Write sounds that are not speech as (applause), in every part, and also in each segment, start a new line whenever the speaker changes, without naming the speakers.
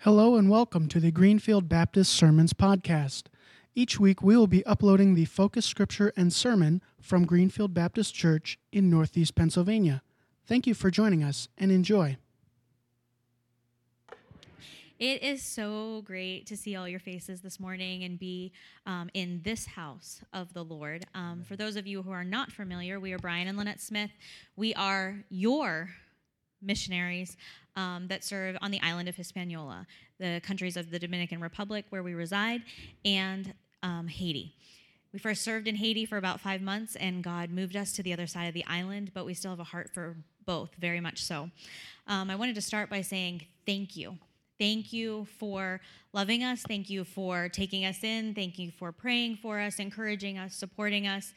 Hello and welcome to the Greenfield Baptist Sermons Podcast. Each week we will be uploading the focus scripture and sermon from Greenfield Baptist Church in Northeast Pennsylvania. Thank you for joining us and enjoy.
It is so great to see all your faces this morning and be um, in this house of the Lord. Um, for those of you who are not familiar, we are Brian and Lynette Smith. We are your missionaries um, that serve on the island of Hispaniola, the countries of the Dominican Republic where we reside, and um, Haiti. We first served in Haiti for about five months, and God moved us to the other side of the island, but we still have a heart for both, very much so. Um, I wanted to start by saying thank you. Thank you for loving us. Thank you for taking us in. Thank you for praying for us, encouraging us, supporting us.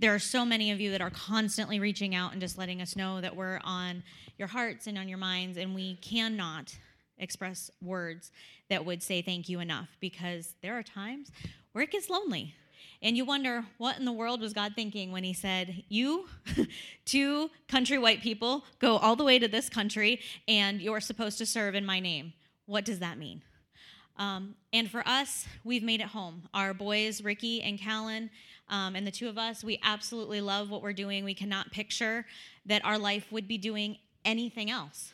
There are so many of you that are constantly reaching out and just letting us know that we're on your hearts and on your minds, and we cannot express words that would say thank you enough because there are times where it gets lonely. And you wonder, what in the world was God thinking when He said, You, (laughs) two country white people, go all the way to this country and you're supposed to serve in my name? What does that mean? Um, and for us, we've made it home. Our boys, Ricky and Callan, um, and the two of us, we absolutely love what we're doing. We cannot picture that our life would be doing anything else.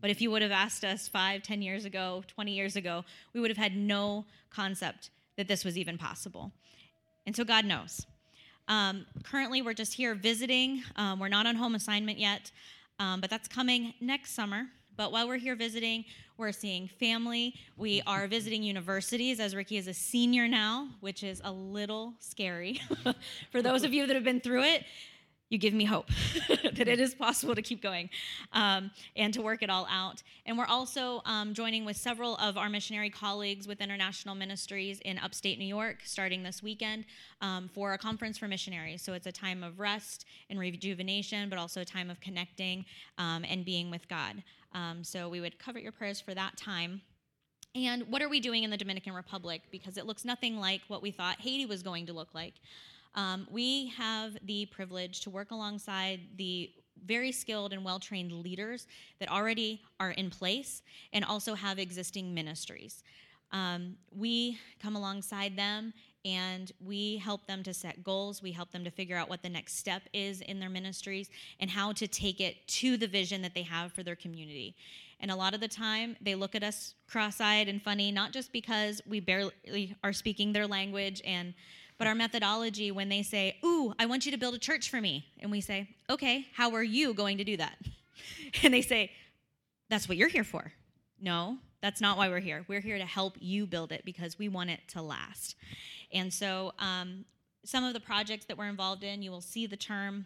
But if you would have asked us five, ten years ago, 20 years ago, we would have had no concept that this was even possible. And so God knows. Um, currently, we're just here visiting. Um, we're not on home assignment yet, um, but that's coming next summer. But while we're here visiting, we're seeing family. We are visiting universities, as Ricky is a senior now, which is a little scary. (laughs) For those of you that have been through it, you give me hope (laughs) that it is possible to keep going um, and to work it all out. And we're also um, joining with several of our missionary colleagues with international ministries in upstate New York starting this weekend um, for a conference for missionaries. So it's a time of rest and rejuvenation, but also a time of connecting um, and being with God. Um, so we would cover your prayers for that time. And what are we doing in the Dominican Republic? Because it looks nothing like what we thought Haiti was going to look like. Um, we have the privilege to work alongside the very skilled and well trained leaders that already are in place and also have existing ministries. Um, we come alongside them and we help them to set goals. We help them to figure out what the next step is in their ministries and how to take it to the vision that they have for their community. And a lot of the time, they look at us cross eyed and funny, not just because we barely are speaking their language and but our methodology when they say, Ooh, I want you to build a church for me. And we say, Okay, how are you going to do that? (laughs) And they say, That's what you're here for. No, that's not why we're here. We're here to help you build it because we want it to last. And so, um, some of the projects that we're involved in, you will see the term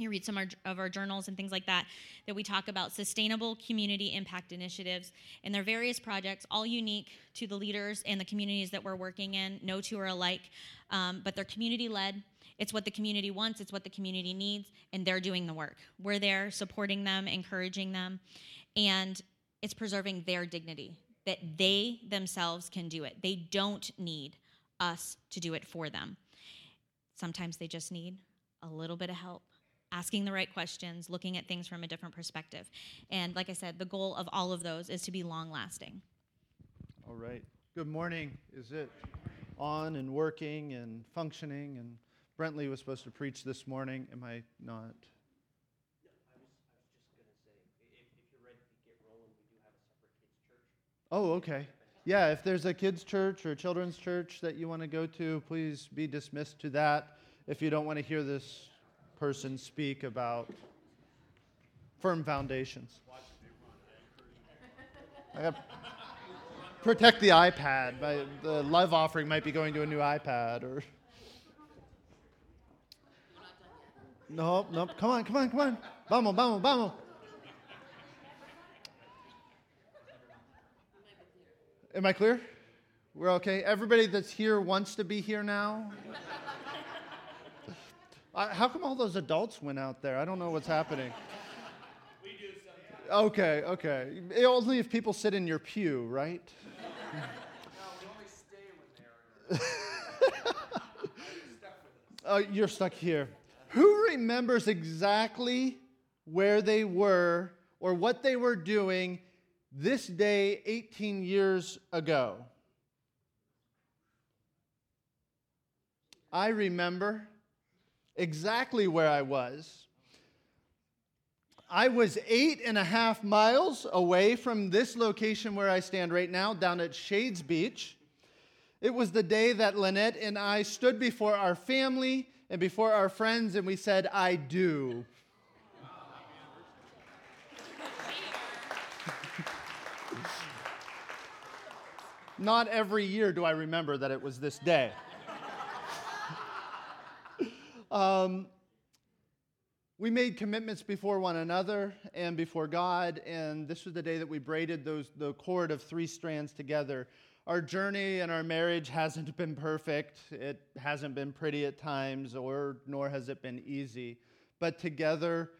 you read some of our journals and things like that that we talk about sustainable community impact initiatives and their various projects all unique to the leaders and the communities that we're working in no two are alike um, but they're community led it's what the community wants it's what the community needs and they're doing the work. We're there supporting them encouraging them and it's preserving their dignity that they themselves can do it. They don't need us to do it for them. Sometimes they just need a little bit of help asking the right questions, looking at things from a different perspective. And like I said, the goal of all of those is to be long lasting.
All right. Good morning. Is it on and working and functioning? And Brentley was supposed to preach this morning. Am I not? Oh, okay. Yeah, if there's a kids' church or children's church that you want to go to, please be dismissed to that. If you don't want to hear this person speak about firm foundations. I got protect the iPad. My, the love offering might be going to a new iPad or. Nope, nope. Come on, come on, come on. Vamos, vamos, vamos. Am I clear? We're okay? Everybody that's here wants to be here now? How come all those adults went out there? I don't know what's happening. (laughs) We do sometimes. Okay, okay. It, only if people sit in your pew, right? (laughs)
no, we only stay when they're.
Uh, (laughs) you're stuck here. Who remembers exactly where they were or what they were doing this day 18 years ago. I remember exactly where I was. I was eight and a half miles away from this location where I stand right now, down at Shades Beach. It was the day that Lynette and I stood before our family and before our friends and we said, I do. (laughs) Not every year do I remember that it was this day. Um, we made commitments before one another and before God, and this was the day that we braided those, the cord of three strands together. Our journey and our marriage hasn't been perfect. It hasn't been pretty at times, or nor has it been easy. But together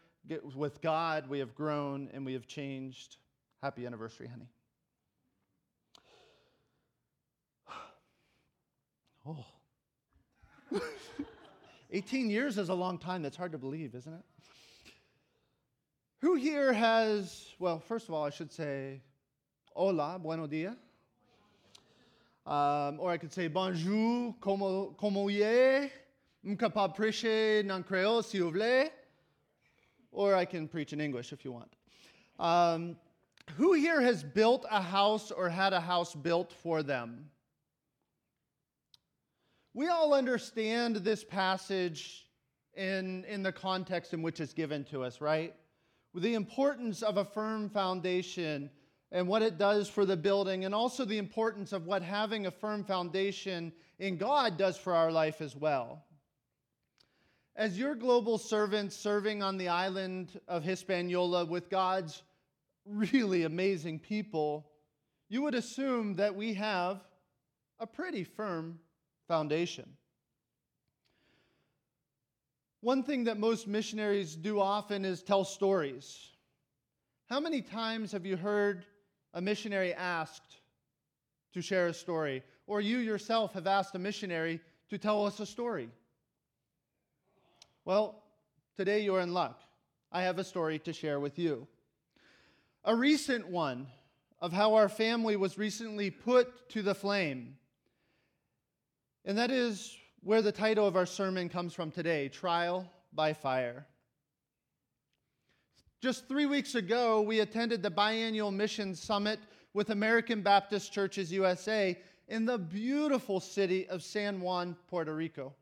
with God, we have grown and we have changed. Happy anniversary, honey. (sighs) Oh. (laughs) 18 years is a long time. That's hard to believe, isn't it? Who here has, well, first of all, I should say, hola, buenos dias. Um, or I could say bonjour, como, ye, m'capable prêcher en créole si vous voulez. Or I can preach in English if you want. Um, who here has built a house or had a house built for them? We all understand this passage in, in the context in which it's given to us, right? The importance of a firm foundation and what it does for the building, and also the importance of what having a firm foundation in God does for our life as well. As your global servant serving on the island of Hispaniola with God's really amazing people, you would assume that we have a pretty firm foundation. One thing that most missionaries do often is tell stories. How many times have you heard a missionary asked to share a story? Or you yourself have asked a missionary to tell us a story? Well, today you're in luck. I have a story to share with you. A recent one of how our family was recently put to the flame and that is where the title of our sermon comes from today Trial by Fire. Just three weeks ago, we attended the biannual mission summit with American Baptist Churches USA in the beautiful city of San Juan, Puerto Rico.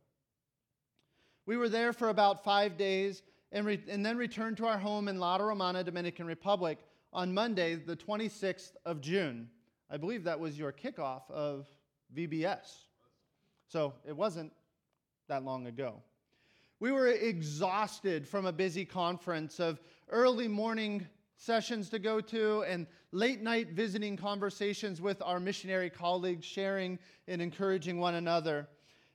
We were there for about five days and, re- and then returned to our home in La Romana, Dominican Republic on Monday, the 26th of June. I believe that was your kickoff of VBS. So it wasn't that long ago. We were exhausted from a busy conference of early morning sessions to go to and late night visiting conversations with our missionary colleagues, sharing and encouraging one another.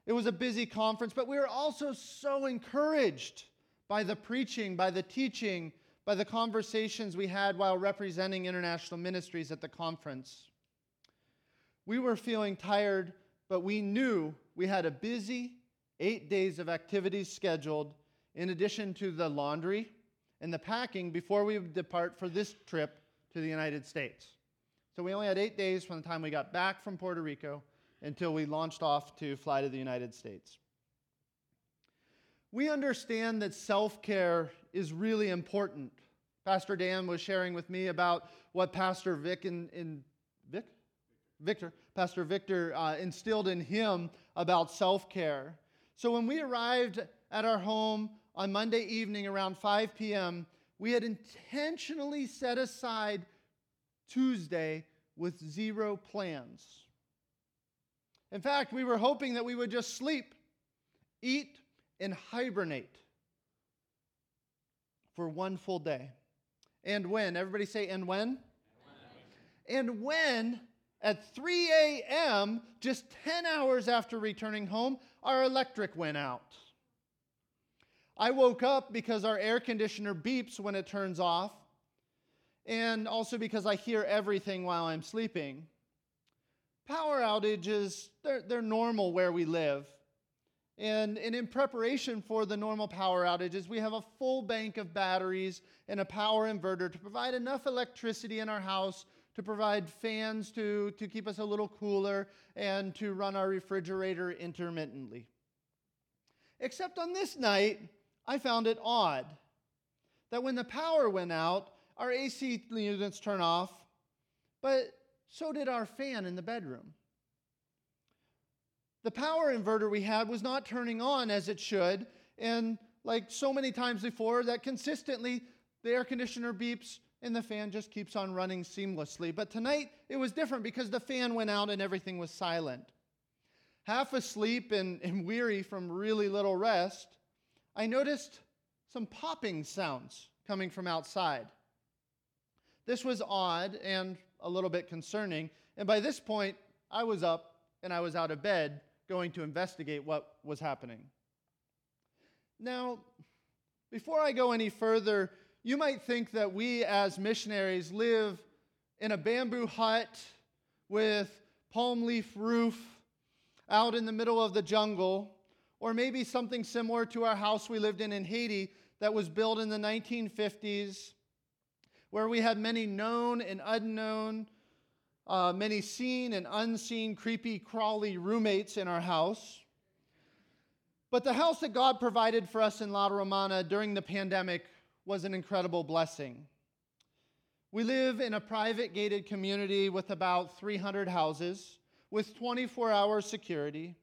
It was a busy conference, but we were also so encouraged by the preaching, by the teaching, by the conversations we had while representing international ministries at the conference. We were feeling tired, but we knew we had a busy eight days of activities scheduled, in addition to the laundry and the packing before we would depart for this trip to the United States. So we only had eight days from the time we got back from Puerto Rico until we launched off to fly to the United States. We understand that self care is really important. Pastor Dan was sharing with me about what Pastor Vic in Vic? Victor, Pastor Victor uh, instilled in him about self care. So when we arrived at our home on Monday evening around 5 p.m., we had intentionally set aside Tuesday with zero plans. In fact, we were hoping that we would just sleep, eat, and hibernate for one full day. And when? Everybody say, and when? And when, and when at 3 a.m., just 10 hours after returning home, our electric went out. I woke up because our air conditioner beeps when it turns off, and also because I hear everything while I'm sleeping. Power outages, they're, they're normal where we live. And, and in preparation for the normal power outages, we have a full bank of batteries and a power inverter to provide enough electricity in our house to provide fans to, to keep us a little cooler, and to run our refrigerator intermittently. Except on this night, I found it odd that when the power went out, our AC units turn off, but so did our fan in the bedroom. The power inverter we had was not turning on as it should, and like so many times before, that consistently the air conditioner beeps and the fan just keeps on running seamlessly. But tonight it was different because the fan went out and everything was silent. Half asleep and, and weary from really little rest, I noticed some popping sounds coming from outside. This was odd and a little bit concerning, and by this point, I was up and I was out of bed going to investigate what was happening. Now, before I go any further, you might think that we as missionaries live in a bamboo hut with palm leaf roof out in the middle of the jungle, or maybe something similar to our house we lived in in Haiti that was built in the 1950s, where we had many known and unknown, uh, many seen and unseen creepy, crawly roommates in our house. But the house that God provided for us in La Romana during the pandemic was an incredible blessing. We live in a private gated community with about 300 houses with 24 hour security.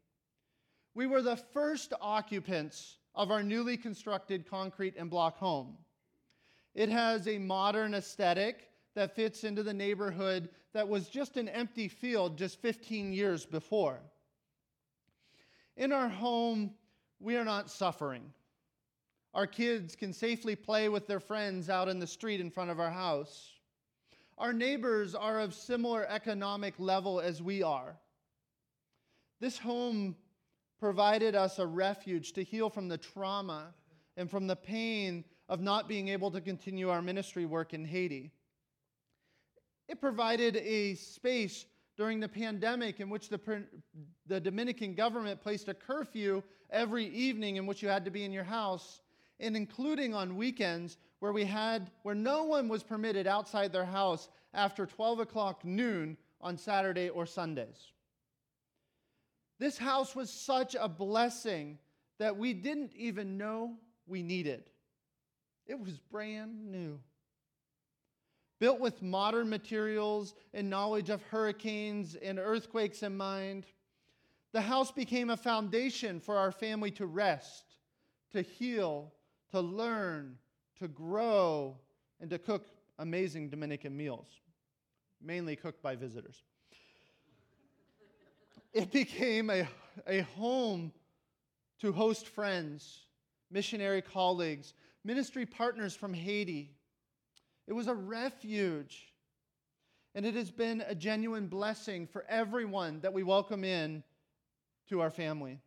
We were the first occupants of our newly constructed concrete and block home. It has a modern aesthetic that fits into the neighborhood that was just an empty field just 15 years before. In our home, we are not suffering. Our kids can safely play with their friends out in the street in front of our house. Our neighbors are of similar economic level as we are. This home provided us a refuge to heal from the trauma and from the pain of not being able to continue our ministry work in Haiti. It provided a space during the pandemic in which the, the Dominican government placed a curfew every evening in which you had to be in your house and including on weekends where we had where no one was permitted outside their house after 12 o'clock noon on Saturday or Sundays. This house was such a blessing that we didn't even know we needed. It was brand new. Built with modern materials and knowledge of hurricanes and earthquakes in mind, the house became a foundation for our family to rest, to heal, to learn, to grow, and to cook amazing Dominican meals, mainly cooked by visitors. It became a, a home to host friends, missionary colleagues, ministry partners from Haiti. It was a refuge. And it has been a genuine blessing for everyone that we welcome in to our family.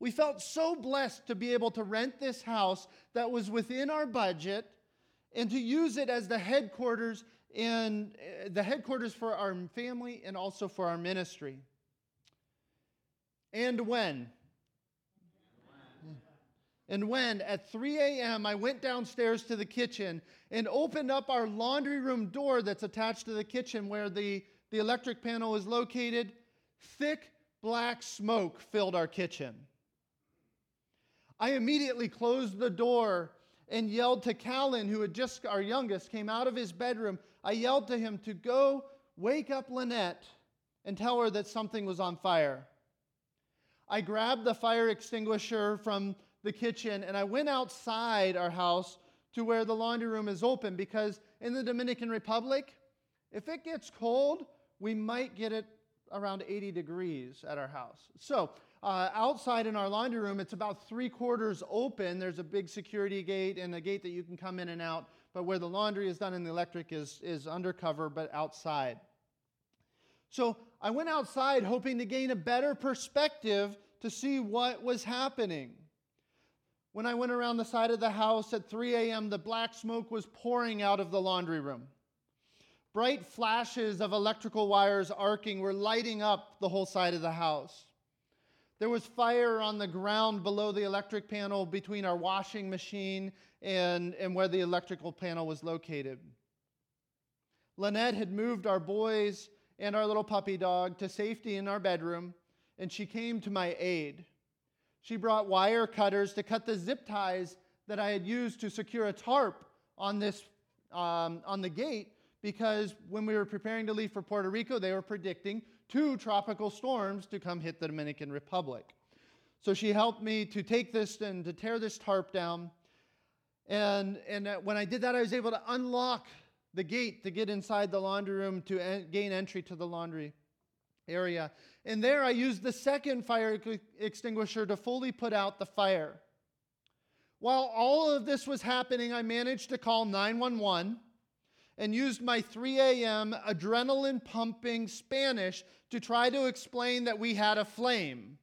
We felt so blessed to be able to rent this house that was within our budget and to use it as the headquarters in uh, the headquarters for our family and also for our ministry. And when? And when at 3 a.m. I went downstairs to the kitchen and opened up our laundry room door that's attached to the kitchen where the, the electric panel is located, thick black smoke filled our kitchen. I immediately closed the door and yelled to Callan, who had just, our youngest, came out of his bedroom. I yelled to him to go wake up Lynette and tell her that something was on fire. I grabbed the fire extinguisher from the kitchen and I went outside our house to where the laundry room is open because in the Dominican Republic, if it gets cold, we might get it around 80 degrees at our house. So uh, outside in our laundry room, it's about three quarters open. There's a big security gate and a gate that you can come in and out. But where the laundry is done and the electric is, is undercover, but outside. So I went outside hoping to gain a better perspective to see what was happening. When I went around the side of the house at 3 a.m., the black smoke was pouring out of the laundry room. Bright flashes of electrical wires arcing were lighting up the whole side of the house. There was fire on the ground below the electric panel between our washing machine and, and where the electrical panel was located. Lynette had moved our boys and our little puppy dog to safety in our bedroom, and she came to my aid. She brought wire cutters to cut the zip ties that I had used to secure a tarp on this um, on the gate because when we were preparing to leave for Puerto Rico, they were predicting two tropical storms to come hit the Dominican Republic. So she helped me to take this and to tear this tarp down. And, and when I did that, I was able to unlock the gate to get inside the laundry room to en- gain entry to the laundry area. And there I used the second fire extinguisher to fully put out the fire. While all of this was happening, I managed to call 911 and used my 3 a.m. adrenaline pumping Spanish to try to explain that we had a flame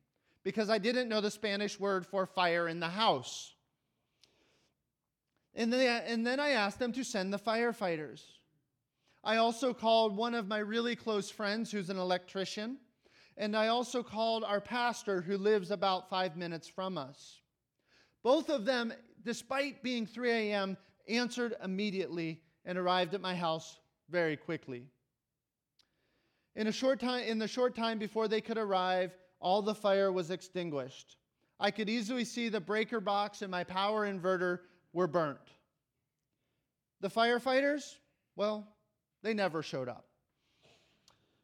because I didn't know the Spanish word for fire in the house. And then, and then I asked them to send the firefighters. I also called one of my really close friends who's an electrician, and I also called our pastor who lives about five minutes from us. Both of them, despite being 3 a.m., answered immediately and arrived at my house very quickly. In, a short time, in the short time before they could arrive, all the fire was extinguished. I could easily see the breaker box and my power inverter were burnt. The firefighters, well, they never showed up.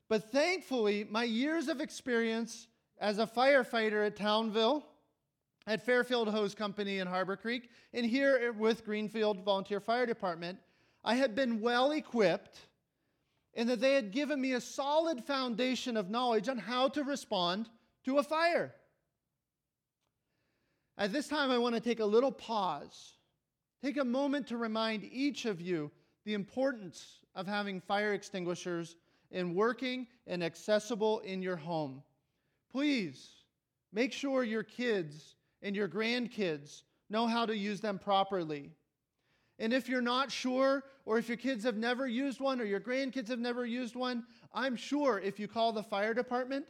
But thankfully, my years of experience as a firefighter at Townville, at Fairfield Hose Company in Harbor Creek, and here with Greenfield Volunteer Fire Department, I had been well equipped and that they had given me a solid foundation of knowledge on how to respond to a fire. At this time, I want to take a little pause, take a moment to remind each of you the importance of having fire extinguishers in working and accessible in your home. Please make sure your kids and your grandkids know how to use them properly. And if you're not sure, or if your kids have never used one, or your grandkids have never used one, I'm sure if you call the fire department,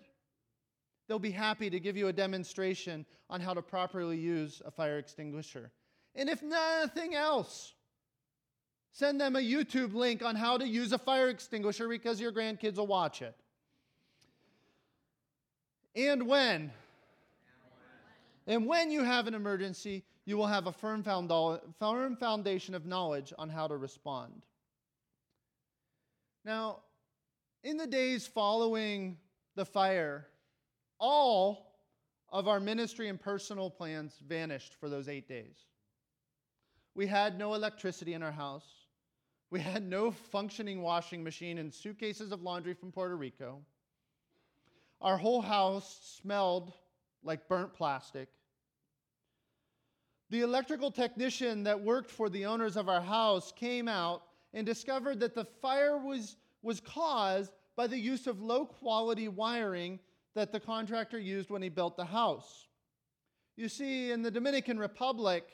they'll be happy to give you a demonstration on how to properly use a fire extinguisher. And if nothing else, send them a YouTube link on how to use a fire extinguisher because your grandkids will watch it. And when? And when you have an emergency, you will have a firm, firm foundation of knowledge on how to respond. Now, in the days following the fire, all of our ministry and personal plans vanished for those eight days. We had no electricity in our house. We had no functioning washing machine and suitcases of laundry from Puerto Rico. Our whole house smelled like burnt plastic. The electrical technician that worked for the owners of our house came out and discovered that the fire was, was caused by the use of low quality wiring that the contractor used when he built the house. You see, in the Dominican Republic,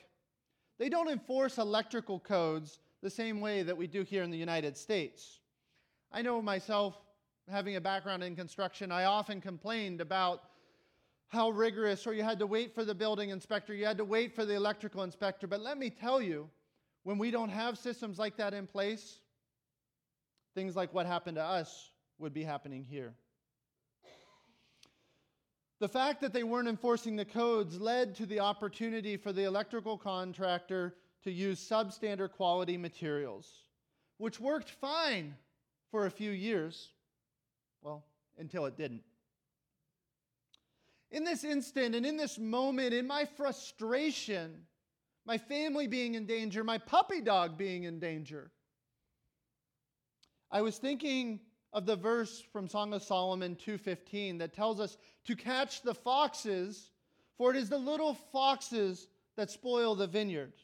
they don't enforce electrical codes the same way that we do here in the United States. I know myself, having a background in construction, I often complained about how rigorous, or you had to wait for the building inspector, you had to wait for the electrical inspector. But let me tell you, when we don't have systems like that in place, things like what happened to us would be happening here. The fact that they weren't enforcing the codes led to the opportunity for the electrical contractor to use substandard quality materials, which worked fine for a few years. Well, until it didn't. In this instant and in this moment, in my frustration, my family being in danger, my puppy dog being in danger, I was thinking of the verse from Song of Solomon 2:15 that tells us to catch the foxes, for it is the little foxes that spoil the vineyards.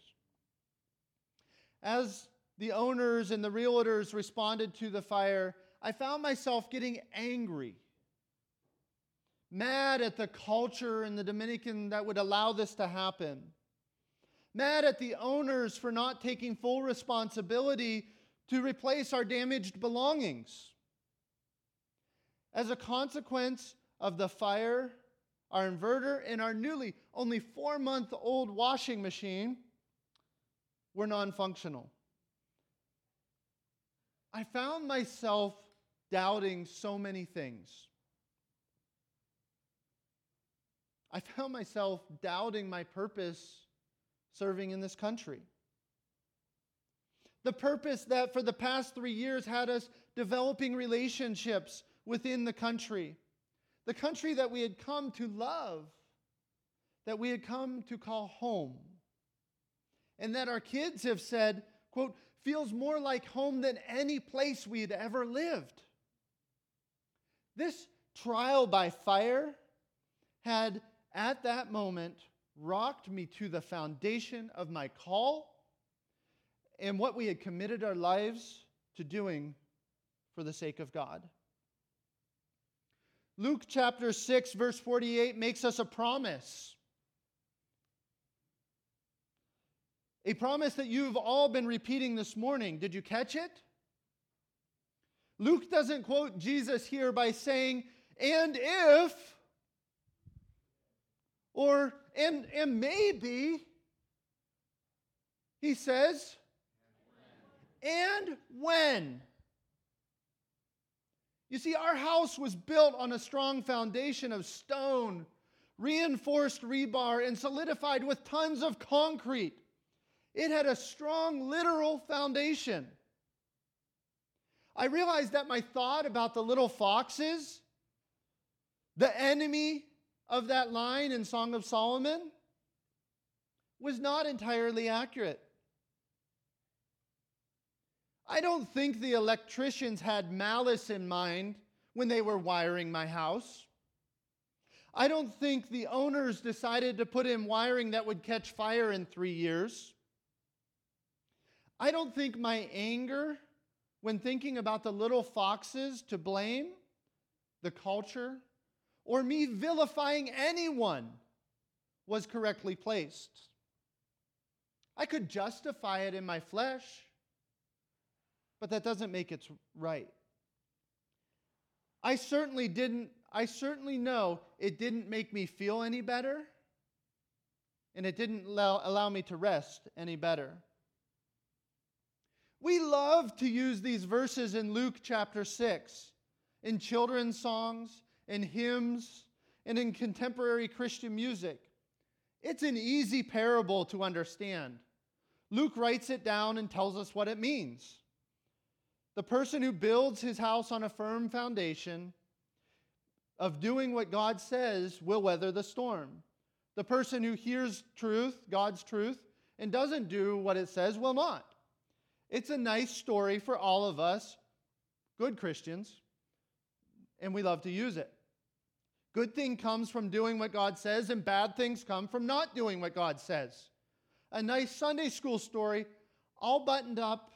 As the owners and the realtors responded to the fire, I found myself getting angry mad at the culture in the Dominican that would allow this to happen, mad at the owners for not taking full responsibility to replace our damaged belongings. As a consequence of the fire, our inverter and our newly only four month old washing machine were non functional. I found myself doubting so many things. I found myself doubting my purpose serving in this country. The purpose that for the past three years had us developing relationships within the country, the country that we had come to love, that we had come to call home, and that our kids have said, quote, feels more like home than any place we had ever lived. This trial by fire had at that moment rocked me to the foundation of my call and what we had committed our lives to doing for the sake of God. Luke chapter 6, verse 48 makes us a promise. A promise that you've all been repeating this morning. Did you catch it? Luke doesn't quote Jesus here by saying, and if, or and, and maybe. He says, and when. You see, our house was built on a strong foundation of stone, reinforced rebar, and solidified with tons of concrete. It had a strong literal foundation. I realized that my thought about the little foxes, the enemy of that line in Song of Solomon, was not entirely accurate. I don't think the electricians had malice in mind when they were wiring my house. I don't think the owners decided to put in wiring that would catch fire in three years. I don't think my anger when thinking about the little foxes to blame, the culture, or me vilifying anyone was correctly placed. I could justify it in my flesh, but that doesn't make it right. I certainly didn't, I certainly know it didn't make me feel any better, and it didn't allow, me to rest any better. We love to use these verses in Luke chapter 6 in children's songs, in hymns, and in contemporary Christian music. It's an easy parable to understand. Luke writes it down and tells us what it means. The person who builds his house on a firm foundation of doing what God says will weather the storm. The person who hears truth, God's truth, and doesn't do what it says will not. It's a nice story for all of us, good Christians, and we love to use it. Good thing comes from doing what God says, and bad things come from not doing what God says. A nice Sunday school story, all buttoned up,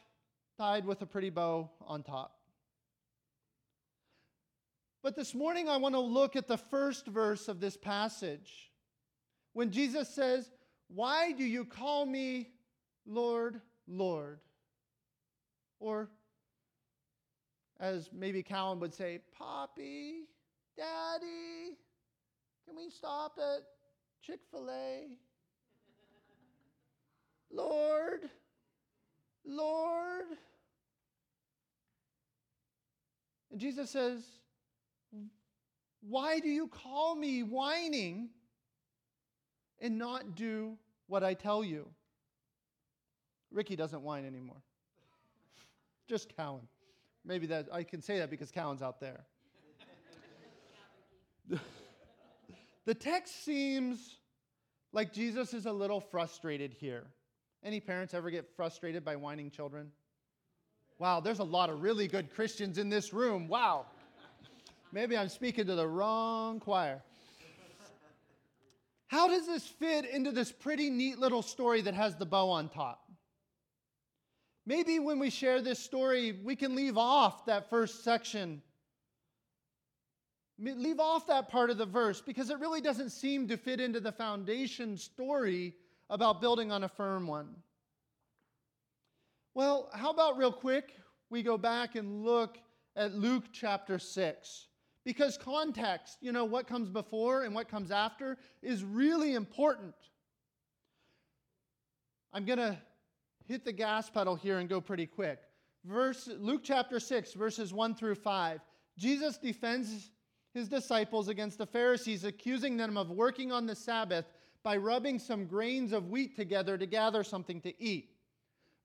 tied with a pretty bow on top. But this morning, I want to look at the first verse of this passage when Jesus says, Why do you call me Lord, Lord? Or, as maybe Callan would say, Poppy, Daddy, can we stop at Chick fil A? Lord, Lord. And Jesus says, Why do you call me whining and not do what I tell you? Ricky doesn't whine anymore. (laughs) Just Cowan. Maybe that I can say that because Cowan's out there. (laughs) the text seems like Jesus is a little frustrated here. Any parents ever get frustrated by whining children? Wow, there's a lot of really good Christians in this room. Wow. Maybe I'm speaking to the wrong choir. How does this fit into this pretty neat little story that has the bow on top? Maybe when we share this story, we can leave off that first section. Leave off that part of the verse because it really doesn't seem to fit into the foundation story about building on a firm one. Well, how about real quick we go back and look at Luke chapter 6? Because context, you know, what comes before and what comes after, is really important. I'm going to hit the gas pedal here and go pretty quick. Verse, Luke chapter 6, verses 1 through 5. Jesus defends his disciples against the Pharisees, accusing them of working on the Sabbath by rubbing some grains of wheat together to gather something to eat.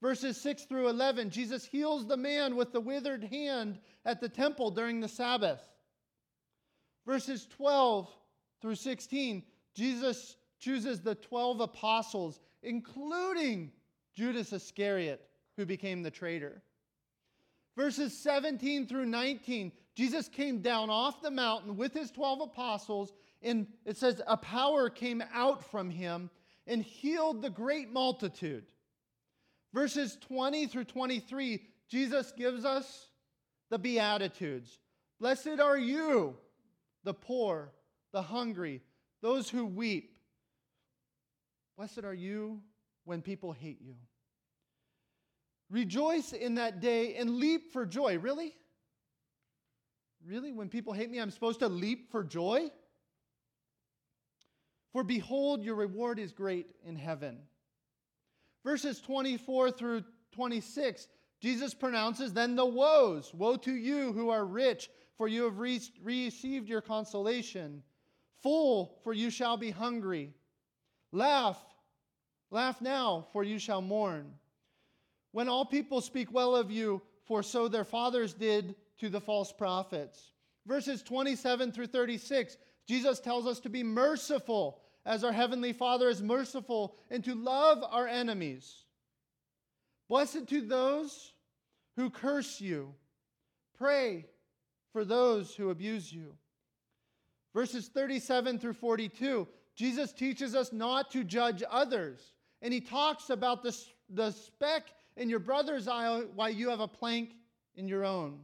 Verses 6 through 11, Jesus heals the man with the withered hand at the temple during the Sabbath. Verses 12 through 16, Jesus chooses the 12 apostles, including Judas Iscariot, who became the traitor. Verses 17 through 19, Jesus came down off the mountain with his 12 apostles, and it says, a power came out from him and healed the great multitude. Verses 20 through 23, Jesus gives us the Beatitudes. Blessed are you, the poor, the hungry, those who weep. Blessed are you when people hate you. Rejoice in that day and leap for joy. Really? Really? When people hate me, I'm supposed to leap for joy? For behold, your reward is great in heaven. Verses 24 through 26, Jesus pronounces then the woes Woe to you who are rich, for you have re- received your consolation. Full, for you shall be hungry. Laugh, laugh now, for you shall mourn. When all people speak well of you, for so their fathers did to the false prophets. Verses 27 through 36, Jesus tells us to be merciful as our Heavenly Father is merciful and to love our enemies. Blessed to those who curse you. Pray for those who abuse you. Verses 37 through 42, Jesus teaches us not to judge others. And he talks about the, the speck in your brother's eye while you have a plank in your own.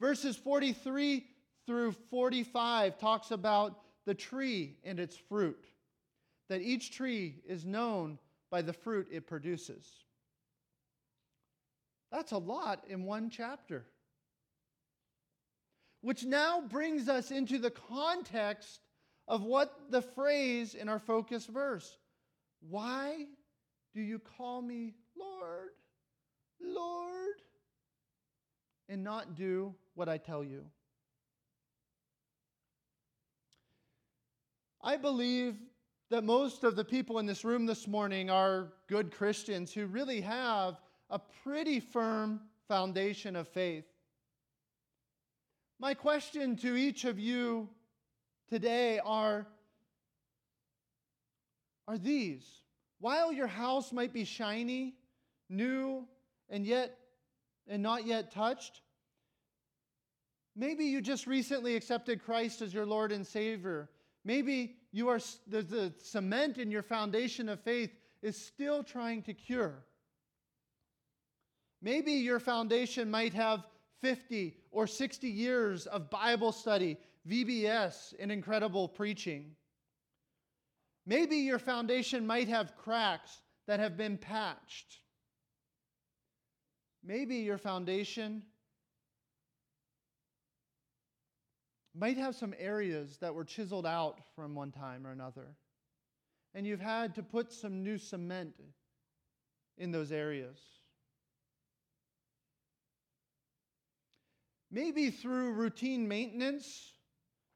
Verses 43 through 45 talks about the tree and its fruit, that each tree is known by the fruit it produces. That's a lot in one chapter. Which now brings us into the context of what the phrase in our focus verse Why do you call me Lord, Lord, and not do what I tell you? I believe that most of the people in this room this morning are good Christians who really have a pretty firm foundation of faith. My question to each of you today are are these while your house might be shiny, new, and yet and not yet touched, maybe you just recently accepted Christ as your Lord and Savior. Maybe you are the, the cement in your foundation of faith is still trying to cure. Maybe your foundation might have 50 or 60 years of Bible study, VBS, and incredible preaching. Maybe your foundation might have cracks that have been patched. Maybe your foundation might have some areas that were chiseled out from one time or another. And you've had to put some new cement in those areas. Maybe through routine maintenance,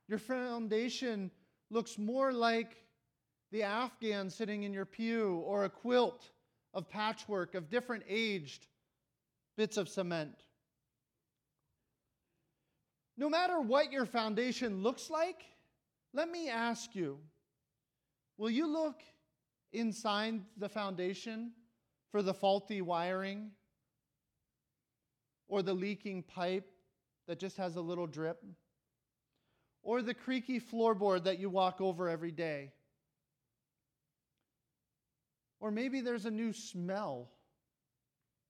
your foundation looks more like the Afghan sitting in your pew or a quilt of patchwork of different aged bits of cement. No matter what your foundation looks like, let me ask you will you look inside the foundation for the faulty wiring or the leaking pipe that just has a little drip? Or the creaky floorboard that you walk over every day? Or maybe there's a new smell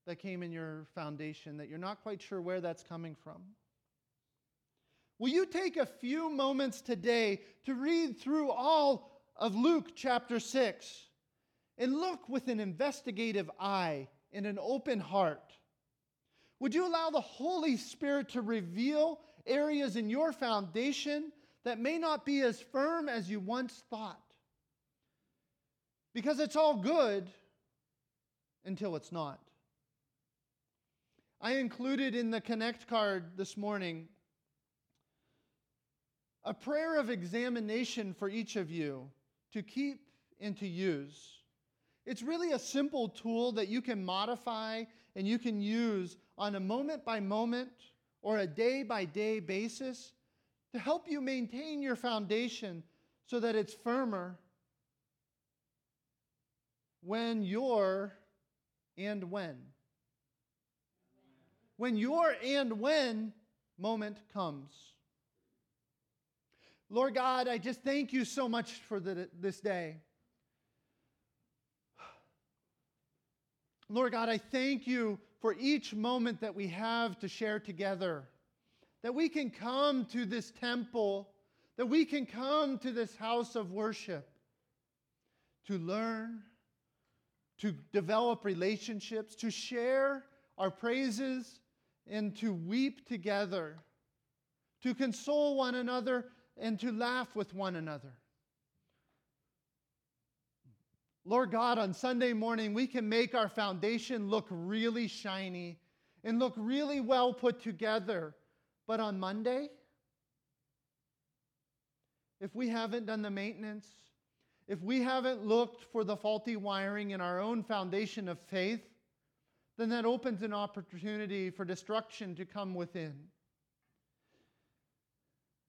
that came in your foundation that you're not quite sure where that's coming from. Will you take a few moments today to read through all of Luke chapter 6 and look with an investigative eye and an open heart would you allow the Holy Spirit to reveal areas in your foundation that may not be as firm as you once thought? Because it's all good until it's not. I included in the Connect card this morning a prayer of examination for each of you to keep and to use. It's really a simple tool that you can modify and you can use on a moment by moment or a day by day basis to help you maintain your foundation so that it's firmer when your and when. When your and when moment comes. Lord God, I just thank you so much for the, this day. Lord God, I thank you for each moment that we have to share together. That we can come to this temple, that we can come to this house of worship to learn, to develop relationships, to share our praises, and to weep together, to console one another, and to laugh with one another. Lord God, on Sunday morning, we can make our foundation look really shiny and look really well put together. But on Monday, if we haven't done the maintenance, if we haven't looked for the faulty wiring in our own foundation of faith, then that opens an opportunity for destruction to come within.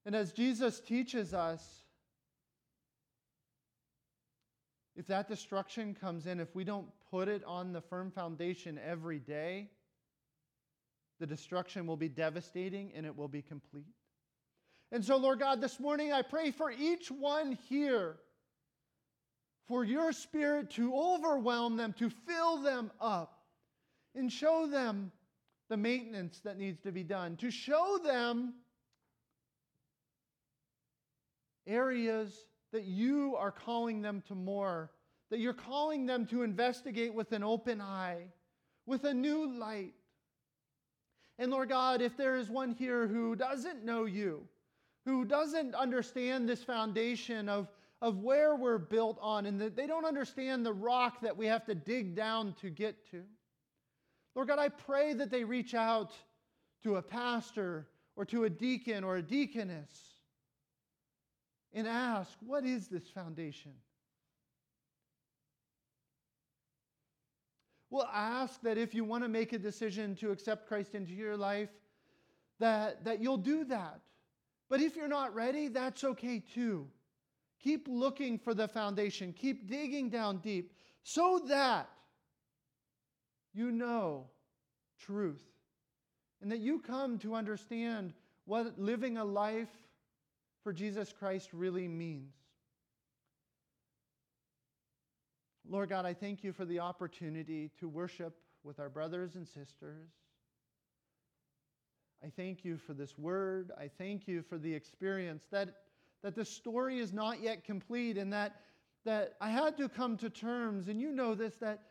And as Jesus teaches us, if that destruction comes in, if we don't put it on the firm foundation every day, the destruction will be devastating and it will be complete. And so, Lord God, this morning I pray for each one here for your spirit to overwhelm them, to fill them up, and show them the maintenance that needs to be done, to show them areas that you are calling them to more, that you're calling them to investigate with an open eye, with a new light. And Lord God, if there is one here who doesn't know you, who doesn't understand this foundation of, of where we're built on, and that they don't understand the rock that we have to dig down to get to, Lord God, I pray that they reach out to a pastor or to a deacon or a deaconess and ask, What is this foundation? We'll ask that if you want to make a decision to accept Christ into your life, that, that you'll do that. But if you're not ready, that's okay too. Keep looking for the foundation, keep digging down deep so that you know truth and that you come to understand what living a life for Jesus Christ really means. Lord God, I thank you for the opportunity to worship with our brothers and sisters. I thank you for this word. I thank you for the experience that, that the story is not yet complete and that, that I had to come to terms, and you know this, that,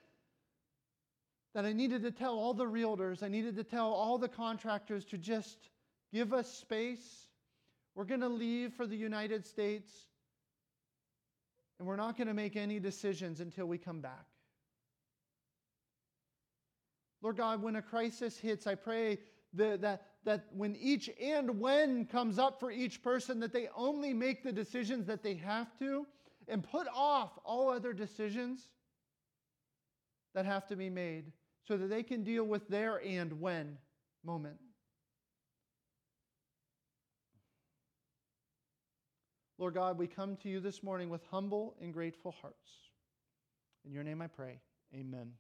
that I needed to tell all the realtors, I needed to tell all the contractors to just give us space we're going to leave for the United States, and we're not going to make any decisions until we come back. Lord God, when a crisis hits, I pray that, that, that when each and when comes up for each person, that they only make the decisions that they have to and put off all other decisions that have to be made so that they can deal with their and when moment. Lord God, we come to you this morning with humble and grateful hearts. In your name I pray. Amen.